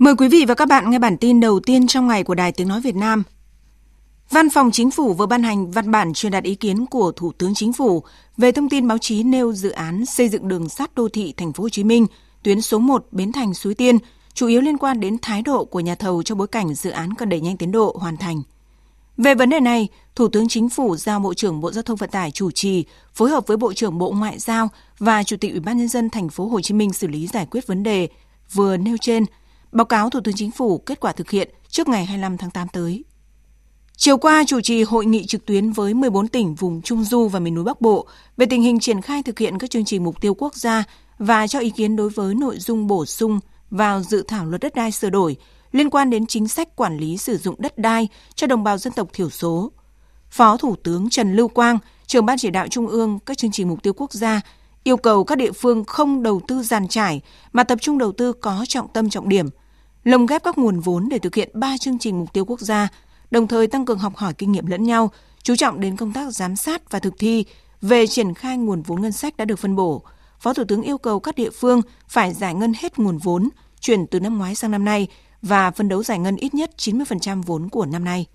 Mời quý vị và các bạn nghe bản tin đầu tiên trong ngày của Đài Tiếng Nói Việt Nam. Văn phòng Chính phủ vừa ban hành văn bản truyền đạt ý kiến của Thủ tướng Chính phủ về thông tin báo chí nêu dự án xây dựng đường sắt đô thị Thành phố Hồ Chí Minh, tuyến số 1 Bến Thành Suối Tiên, chủ yếu liên quan đến thái độ của nhà thầu trong bối cảnh dự án cần đẩy nhanh tiến độ hoàn thành. Về vấn đề này, Thủ tướng Chính phủ giao Bộ trưởng Bộ Giao thông Vận tải chủ trì, phối hợp với Bộ trưởng Bộ Ngoại giao và Chủ tịch Ủy ban nhân dân thành phố Hồ Chí Minh xử lý giải quyết vấn đề vừa nêu trên báo cáo Thủ tướng Chính phủ kết quả thực hiện trước ngày 25 tháng 8 tới. Chiều qua, chủ trì hội nghị trực tuyến với 14 tỉnh vùng Trung Du và miền núi Bắc Bộ về tình hình triển khai thực hiện các chương trình mục tiêu quốc gia và cho ý kiến đối với nội dung bổ sung vào dự thảo luật đất đai sửa đổi liên quan đến chính sách quản lý sử dụng đất đai cho đồng bào dân tộc thiểu số. Phó Thủ tướng Trần Lưu Quang, trưởng ban chỉ đạo Trung ương các chương trình mục tiêu quốc gia yêu cầu các địa phương không đầu tư giàn trải mà tập trung đầu tư có trọng tâm trọng điểm, lồng ghép các nguồn vốn để thực hiện ba chương trình mục tiêu quốc gia, đồng thời tăng cường học hỏi kinh nghiệm lẫn nhau, chú trọng đến công tác giám sát và thực thi về triển khai nguồn vốn ngân sách đã được phân bổ. Phó Thủ tướng yêu cầu các địa phương phải giải ngân hết nguồn vốn chuyển từ năm ngoái sang năm nay và phân đấu giải ngân ít nhất 90% vốn của năm nay.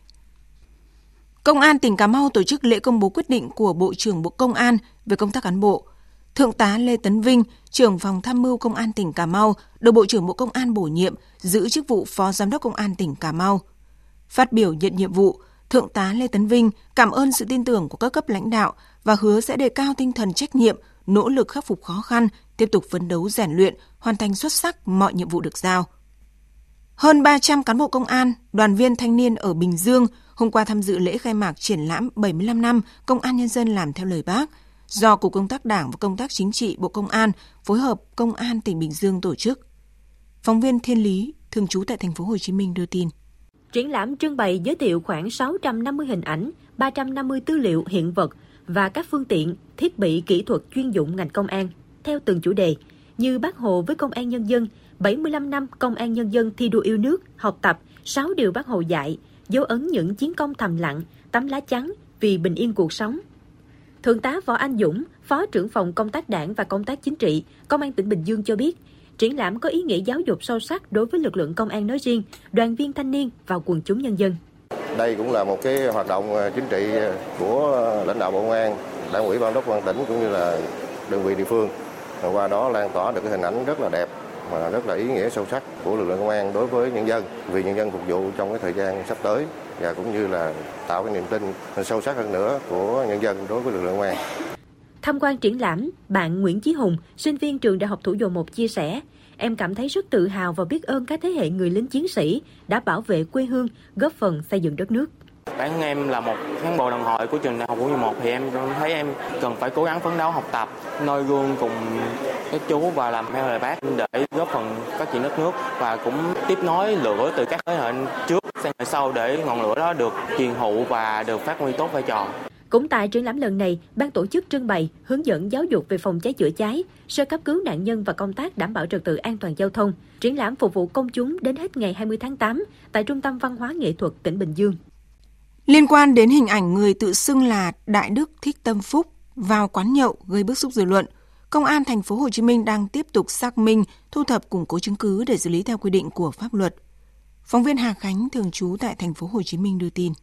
Công an tỉnh Cà Mau tổ chức lễ công bố quyết định của Bộ trưởng Bộ Công an về công tác cán bộ. Thượng tá Lê Tấn Vinh, trưởng phòng tham mưu Công an tỉnh Cà Mau, được Bộ trưởng Bộ Công an bổ nhiệm giữ chức vụ Phó Giám đốc Công an tỉnh Cà Mau. Phát biểu nhận nhiệm vụ, Thượng tá Lê Tấn Vinh cảm ơn sự tin tưởng của các cấp lãnh đạo và hứa sẽ đề cao tinh thần trách nhiệm, nỗ lực khắc phục khó khăn, tiếp tục phấn đấu rèn luyện, hoàn thành xuất sắc mọi nhiệm vụ được giao. Hơn 300 cán bộ công an, đoàn viên thanh niên ở Bình Dương hôm qua tham dự lễ khai mạc triển lãm 75 năm Công an Nhân dân làm theo lời bác do Cục Công tác Đảng và Công tác Chính trị Bộ Công an phối hợp Công an tỉnh Bình Dương tổ chức. Phóng viên Thiên Lý, thường trú tại thành phố Hồ Chí Minh đưa tin. Triển lãm trưng bày giới thiệu khoảng 650 hình ảnh, 350 tư liệu hiện vật và các phương tiện, thiết bị kỹ thuật chuyên dụng ngành công an theo từng chủ đề như Bác Hồ với Công an Nhân dân, 75 năm Công an Nhân dân thi đua yêu nước, học tập, 6 điều Bác Hồ dạy, dấu ấn những chiến công thầm lặng, tấm lá trắng vì bình yên cuộc sống. Thượng tá Võ Anh Dũng, Phó trưởng phòng công tác đảng và công tác chính trị, Công an tỉnh Bình Dương cho biết, triển lãm có ý nghĩa giáo dục sâu sắc đối với lực lượng công an nói riêng, đoàn viên thanh niên và quần chúng nhân dân. Đây cũng là một cái hoạt động ờ, chính trị ờ, của ờ, lãnh đạo Bộ Công an, Đảng ủy ban đốc quan tỉnh cũng như là đơn vị địa phương. Qua đó lan tỏa được cái hình ảnh rất là đẹp mà rất là ý nghĩa sâu sắc của lực lượng công an đối với nhân dân, vì nhân dân phục vụ trong cái thời gian sắp tới và cũng như là tạo cái niềm tin sâu sắc hơn nữa của nhân dân đối với lực lượng công an. Tham quan triển lãm, bạn Nguyễn Chí Hùng, sinh viên trường Đại học Thủ dầu Một chia sẻ, em cảm thấy rất tự hào và biết ơn các thế hệ người lính chiến sĩ đã bảo vệ quê hương, góp phần xây dựng đất nước. Bản em là một cán bộ đoàn hội của trường đại học Quốc Dầu Một thì em thấy em cần phải cố gắng phấn đấu học tập, noi gương cùng các chú và làm theo lời bác để góp phần phát triển đất nước và cũng tiếp nối lửa từ các thế hệ trước sang hệ sau để ngọn lửa đó được truyền thụ và được phát huy tốt vai trò. Cũng tại triển lãm lần này, ban tổ chức trưng bày, hướng dẫn giáo dục về phòng cháy chữa cháy, sơ cấp cứu nạn nhân và công tác đảm bảo trật tự an toàn giao thông. Triển lãm phục vụ công chúng đến hết ngày 20 tháng 8 tại Trung tâm Văn hóa Nghệ thuật tỉnh Bình Dương. Liên quan đến hình ảnh người tự xưng là Đại Đức Thích Tâm Phúc vào quán nhậu gây bức xúc dư luận, Công an thành phố Hồ Chí Minh đang tiếp tục xác minh, thu thập củng cố chứng cứ để xử lý theo quy định của pháp luật. Phóng viên Hà Khánh thường trú tại thành phố Hồ Chí Minh đưa tin.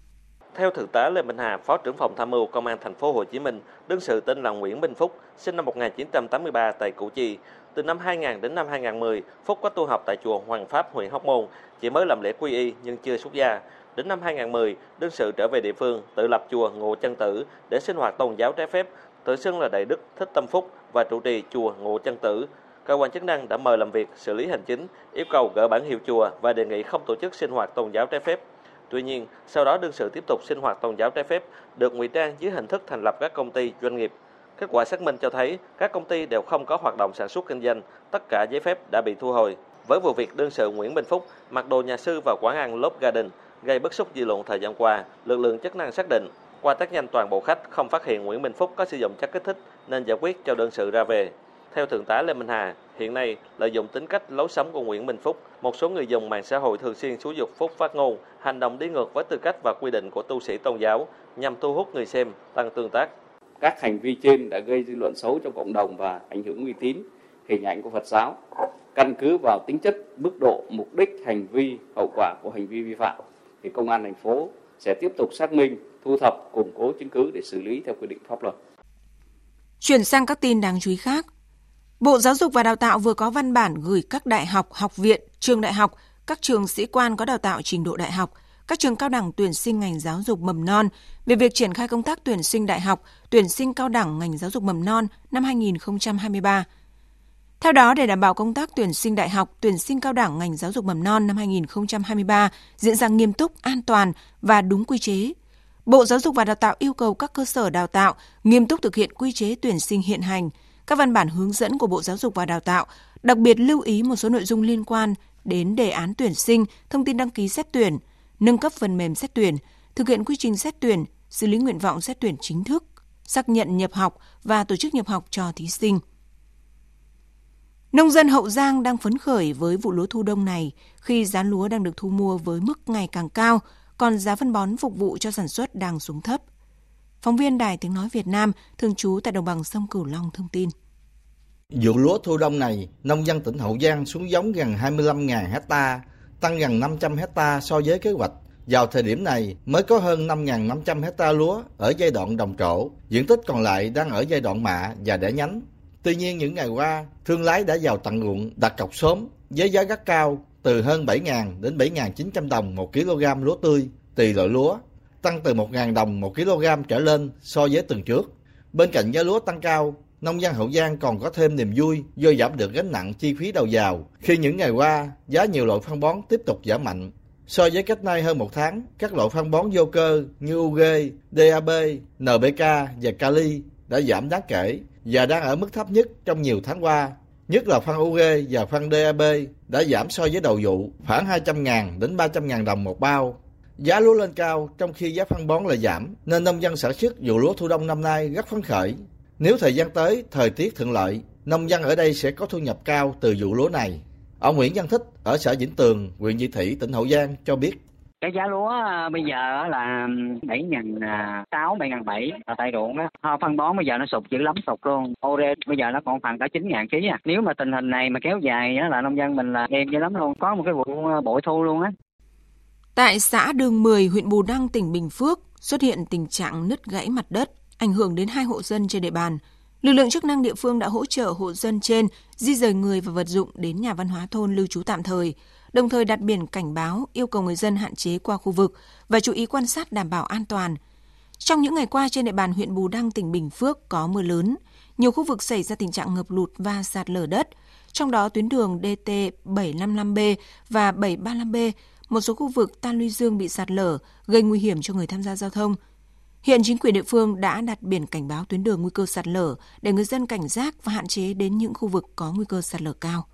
Theo Thượng tá Lê Minh Hà, Phó trưởng phòng tham mưu Công an thành phố Hồ Chí Minh, đương sự tên là Nguyễn Minh Phúc, sinh năm 1983 tại Củ Chi. Từ năm 2000 đến năm 2010, Phúc có tu học tại chùa Hoàng Pháp, huyện Hóc Môn, chỉ mới làm lễ quy y nhưng chưa xuất gia. Đến năm 2010, đương sự trở về địa phương, tự lập chùa Ngộ Chân Tử để sinh hoạt tôn giáo trái phép, tự xưng là Đại Đức Thích Tâm Phúc và trụ trì chùa Ngộ Chân Tử. Cơ quan chức năng đã mời làm việc, xử lý hành chính, yêu cầu gỡ bản hiệu chùa và đề nghị không tổ chức sinh hoạt tôn giáo trái phép. Tuy nhiên, sau đó đương sự tiếp tục sinh hoạt tôn giáo trái phép, được ngụy trang dưới hình thức thành lập các công ty, doanh nghiệp. Kết quả xác minh cho thấy các công ty đều không có hoạt động sản xuất kinh doanh, tất cả giấy phép đã bị thu hồi. Với vụ việc đương sự Nguyễn Bình Phúc mặc đồ nhà sư vào quán ăn Lop Garden gây bức xúc dư luận thời gian qua, lực lượng chức năng xác định qua test nhanh toàn bộ khách không phát hiện Nguyễn Minh Phúc có sử dụng chất kích thích nên giải quyết cho đơn sự ra về. Theo Thượng tá Lê Minh Hà, hiện nay lợi dụng tính cách lối sống của Nguyễn Minh Phúc, một số người dùng mạng xã hội thường xuyên xúi dục Phúc phát ngôn, hành động đi ngược với tư cách và quy định của tu sĩ tôn giáo nhằm thu hút người xem, tăng tương tác. Các hành vi trên đã gây dư luận xấu trong cộng đồng và ảnh hưởng uy tín hình ảnh của Phật giáo, căn cứ vào tính chất, mức độ, mục đích, hành vi, hậu quả của hành vi vi phạm thì công an thành phố sẽ tiếp tục xác minh, thu thập, củng cố chứng cứ để xử lý theo quy định pháp luật. Chuyển sang các tin đáng chú ý khác. Bộ Giáo dục và Đào tạo vừa có văn bản gửi các đại học, học viện, trường đại học, các trường sĩ quan có đào tạo trình độ đại học, các trường cao đẳng tuyển sinh ngành giáo dục mầm non về việc triển khai công tác tuyển sinh đại học, tuyển sinh cao đẳng ngành giáo dục mầm non năm 2023. Theo đó, để đảm bảo công tác tuyển sinh đại học, tuyển sinh cao đẳng ngành giáo dục mầm non năm 2023 diễn ra nghiêm túc, an toàn và đúng quy chế, Bộ Giáo dục và Đào tạo yêu cầu các cơ sở đào tạo nghiêm túc thực hiện quy chế tuyển sinh hiện hành, các văn bản hướng dẫn của Bộ Giáo dục và Đào tạo, đặc biệt lưu ý một số nội dung liên quan đến đề án tuyển sinh, thông tin đăng ký xét tuyển, nâng cấp phần mềm xét tuyển, thực hiện quy trình xét tuyển, xử lý nguyện vọng xét tuyển chính thức, xác nhận nhập học và tổ chức nhập học cho thí sinh. Nông dân Hậu Giang đang phấn khởi với vụ lúa thu đông này khi giá lúa đang được thu mua với mức ngày càng cao, còn giá phân bón phục vụ cho sản xuất đang xuống thấp. Phóng viên Đài Tiếng Nói Việt Nam thường trú tại đồng bằng sông Cửu Long thông tin. Vụ lúa thu đông này, nông dân tỉnh Hậu Giang xuống giống gần 25.000 hecta, tăng gần 500 hecta so với kế hoạch. Vào thời điểm này mới có hơn 5.500 hecta lúa ở giai đoạn đồng trổ, diện tích còn lại đang ở giai đoạn mạ và đẻ nhánh. Tuy nhiên những ngày qua, thương lái đã vào tận ruộng đặt cọc sớm với giá gắt cao từ hơn 7.000 đến 7.900 đồng một kg lúa tươi tùy loại lúa, tăng từ 1.000 đồng một kg trở lên so với tuần trước. Bên cạnh giá lúa tăng cao, nông dân Hậu Giang còn có thêm niềm vui do giảm được gánh nặng chi phí đầu vào khi những ngày qua giá nhiều loại phân bón tiếp tục giảm mạnh. So với cách nay hơn một tháng, các loại phân bón vô cơ như UG, DAB, NPK và Kali đã giảm đáng kể và đang ở mức thấp nhất trong nhiều tháng qua nhất là phân UG và phân DAB đã giảm so với đầu vụ khoảng 200.000 đến 300.000 đồng một bao. Giá lúa lên cao trong khi giá phân bón lại giảm, nên nông dân sản xuất vụ lúa thu đông năm nay rất phấn khởi. Nếu thời gian tới, thời tiết thuận lợi, nông dân ở đây sẽ có thu nhập cao từ vụ lúa này. Ông Nguyễn Văn Thích ở xã Vĩnh Tường, huyện Vị Thủy, tỉnh Hậu Giang cho biết cái giá lúa à, bây giờ là bảy ngàn sáu bảy ngàn bảy là tại ruộng đó. Phân bón bây giờ nó sụt dữ lắm sụt luôn. Ore bây giờ nó còn phần cả chín ngàn ký à. Nếu mà tình hình này mà kéo dài á là nông dân mình là em dữ lắm luôn. Có một cái vụ à, bội thu luôn á. Tại xã Đường 10 huyện Bù Đăng tỉnh Bình Phước xuất hiện tình trạng nứt gãy mặt đất ảnh hưởng đến hai hộ dân trên địa bàn. Lực lượng chức năng địa phương đã hỗ trợ hộ dân trên di rời người và vật dụng đến nhà văn hóa thôn lưu trú tạm thời, đồng thời đặt biển cảnh báo yêu cầu người dân hạn chế qua khu vực và chú ý quan sát đảm bảo an toàn. Trong những ngày qua trên địa bàn huyện Bù Đăng, tỉnh Bình Phước có mưa lớn, nhiều khu vực xảy ra tình trạng ngập lụt và sạt lở đất, trong đó tuyến đường DT 755B và 735B, một số khu vực Tan Luy Dương bị sạt lở, gây nguy hiểm cho người tham gia giao thông. Hiện chính quyền địa phương đã đặt biển cảnh báo tuyến đường nguy cơ sạt lở để người dân cảnh giác và hạn chế đến những khu vực có nguy cơ sạt lở cao.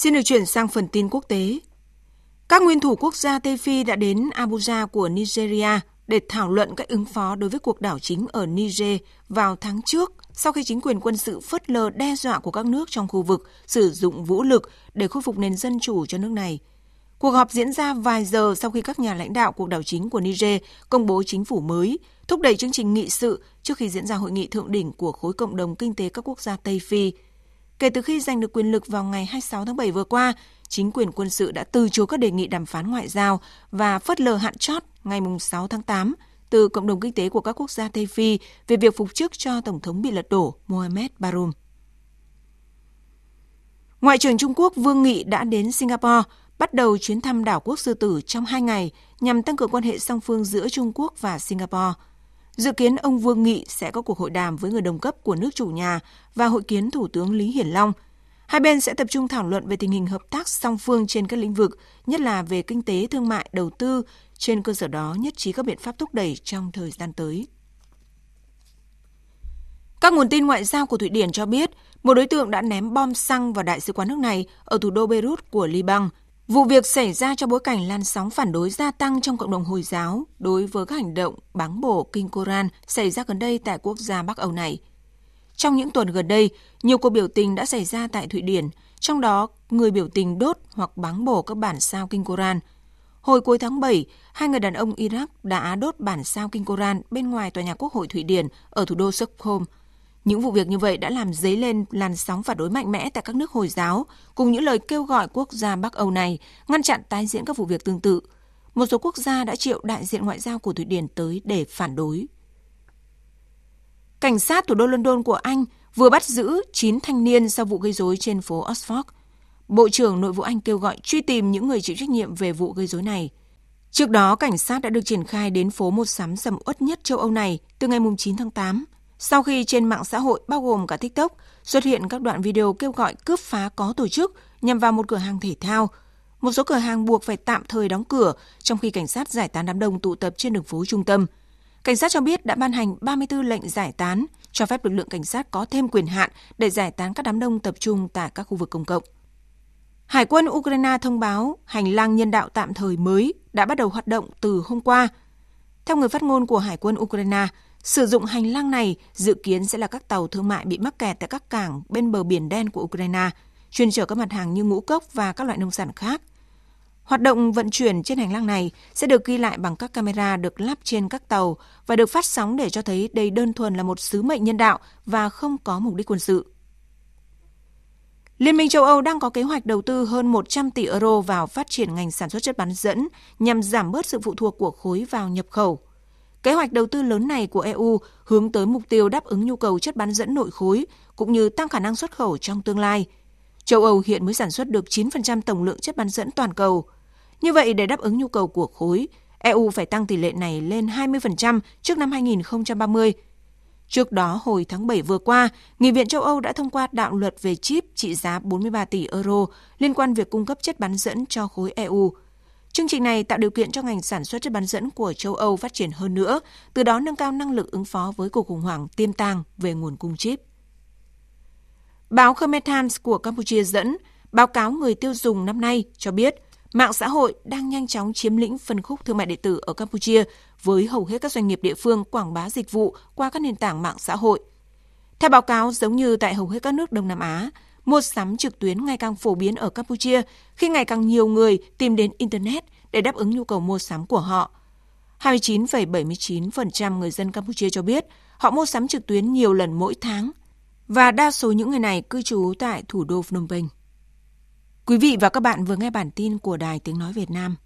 Xin được chuyển sang phần tin quốc tế. Các nguyên thủ quốc gia Tây Phi đã đến Abuja của Nigeria để thảo luận cách ứng phó đối với cuộc đảo chính ở Niger vào tháng trước sau khi chính quyền quân sự phớt lờ đe dọa của các nước trong khu vực sử dụng vũ lực để khôi phục nền dân chủ cho nước này. Cuộc họp diễn ra vài giờ sau khi các nhà lãnh đạo cuộc đảo chính của Niger công bố chính phủ mới, thúc đẩy chương trình nghị sự trước khi diễn ra hội nghị thượng đỉnh của khối cộng đồng kinh tế các quốc gia Tây Phi – Kể từ khi giành được quyền lực vào ngày 26 tháng 7 vừa qua, chính quyền quân sự đã từ chối các đề nghị đàm phán ngoại giao và phớt lờ hạn chót ngày 6 tháng 8 từ cộng đồng kinh tế của các quốc gia Tây Phi về việc phục chức cho Tổng thống bị lật đổ Mohamed Bazoum. Ngoại trưởng Trung Quốc Vương Nghị đã đến Singapore, bắt đầu chuyến thăm đảo quốc Sư Tử trong hai ngày nhằm tăng cường quan hệ song phương giữa Trung Quốc và Singapore – Dự kiến ông Vương Nghị sẽ có cuộc hội đàm với người đồng cấp của nước chủ nhà và hội kiến Thủ tướng Lý Hiển Long. Hai bên sẽ tập trung thảo luận về tình hình hợp tác song phương trên các lĩnh vực, nhất là về kinh tế, thương mại, đầu tư, trên cơ sở đó nhất trí các biện pháp thúc đẩy trong thời gian tới. Các nguồn tin ngoại giao của Thụy Điển cho biết, một đối tượng đã ném bom xăng vào đại sứ quán nước này ở thủ đô Beirut của Liban, Vụ việc xảy ra trong bối cảnh lan sóng phản đối gia tăng trong cộng đồng Hồi giáo đối với các hành động báng bổ kinh Koran xảy ra gần đây tại quốc gia Bắc Âu này. Trong những tuần gần đây, nhiều cuộc biểu tình đã xảy ra tại Thụy Điển, trong đó người biểu tình đốt hoặc báng bổ các bản sao kinh Koran. Hồi cuối tháng 7, hai người đàn ông Iraq đã đốt bản sao kinh Koran bên ngoài tòa nhà Quốc hội Thụy Điển ở thủ đô Stockholm. Những vụ việc như vậy đã làm dấy lên làn sóng phản đối mạnh mẽ tại các nước Hồi giáo, cùng những lời kêu gọi quốc gia Bắc Âu này ngăn chặn tái diễn các vụ việc tương tự. Một số quốc gia đã triệu đại diện ngoại giao của Thụy Điển tới để phản đối. Cảnh sát thủ đô London của Anh vừa bắt giữ 9 thanh niên sau vụ gây rối trên phố Oxford. Bộ trưởng Nội vụ Anh kêu gọi truy tìm những người chịu trách nhiệm về vụ gây rối này. Trước đó, cảnh sát đã được triển khai đến phố một sắm sầm uất nhất châu Âu này từ ngày 9 tháng 8, sau khi trên mạng xã hội bao gồm cả TikTok xuất hiện các đoạn video kêu gọi cướp phá có tổ chức nhằm vào một cửa hàng thể thao. Một số cửa hàng buộc phải tạm thời đóng cửa trong khi cảnh sát giải tán đám đông tụ tập trên đường phố trung tâm. Cảnh sát cho biết đã ban hành 34 lệnh giải tán, cho phép lực lượng cảnh sát có thêm quyền hạn để giải tán các đám đông tập trung tại các khu vực công cộng. Hải quân Ukraine thông báo hành lang nhân đạo tạm thời mới đã bắt đầu hoạt động từ hôm qua. Theo người phát ngôn của Hải quân Ukraine, sử dụng hành lang này dự kiến sẽ là các tàu thương mại bị mắc kẹt tại các cảng bên bờ biển đen của Ukraine, chuyên chở các mặt hàng như ngũ cốc và các loại nông sản khác. Hoạt động vận chuyển trên hành lang này sẽ được ghi lại bằng các camera được lắp trên các tàu và được phát sóng để cho thấy đây đơn thuần là một sứ mệnh nhân đạo và không có mục đích quân sự. Liên minh châu Âu đang có kế hoạch đầu tư hơn 100 tỷ euro vào phát triển ngành sản xuất chất bán dẫn nhằm giảm bớt sự phụ thuộc của khối vào nhập khẩu. Kế hoạch đầu tư lớn này của EU hướng tới mục tiêu đáp ứng nhu cầu chất bán dẫn nội khối cũng như tăng khả năng xuất khẩu trong tương lai. Châu Âu hiện mới sản xuất được 9% tổng lượng chất bán dẫn toàn cầu. Như vậy, để đáp ứng nhu cầu của khối, EU phải tăng tỷ lệ này lên 20% trước năm 2030 Trước đó, hồi tháng 7 vừa qua, Nghị viện châu Âu đã thông qua đạo luật về chip trị giá 43 tỷ euro liên quan việc cung cấp chất bán dẫn cho khối EU. Chương trình này tạo điều kiện cho ngành sản xuất chất bán dẫn của châu Âu phát triển hơn nữa, từ đó nâng cao năng lực ứng phó với cuộc khủng hoảng tiêm tàng về nguồn cung chip. Báo Khmer Times của Campuchia dẫn, báo cáo người tiêu dùng năm nay cho biết – Mạng xã hội đang nhanh chóng chiếm lĩnh phân khúc thương mại điện tử ở Campuchia với hầu hết các doanh nghiệp địa phương quảng bá dịch vụ qua các nền tảng mạng xã hội. Theo báo cáo, giống như tại hầu hết các nước Đông Nam Á, mua sắm trực tuyến ngày càng phổ biến ở Campuchia khi ngày càng nhiều người tìm đến Internet để đáp ứng nhu cầu mua sắm của họ. 29,79% người dân Campuchia cho biết họ mua sắm trực tuyến nhiều lần mỗi tháng, và đa số những người này cư trú tại thủ đô Phnom Penh. Quý vị và các bạn vừa nghe bản tin của Đài Tiếng Nói Việt Nam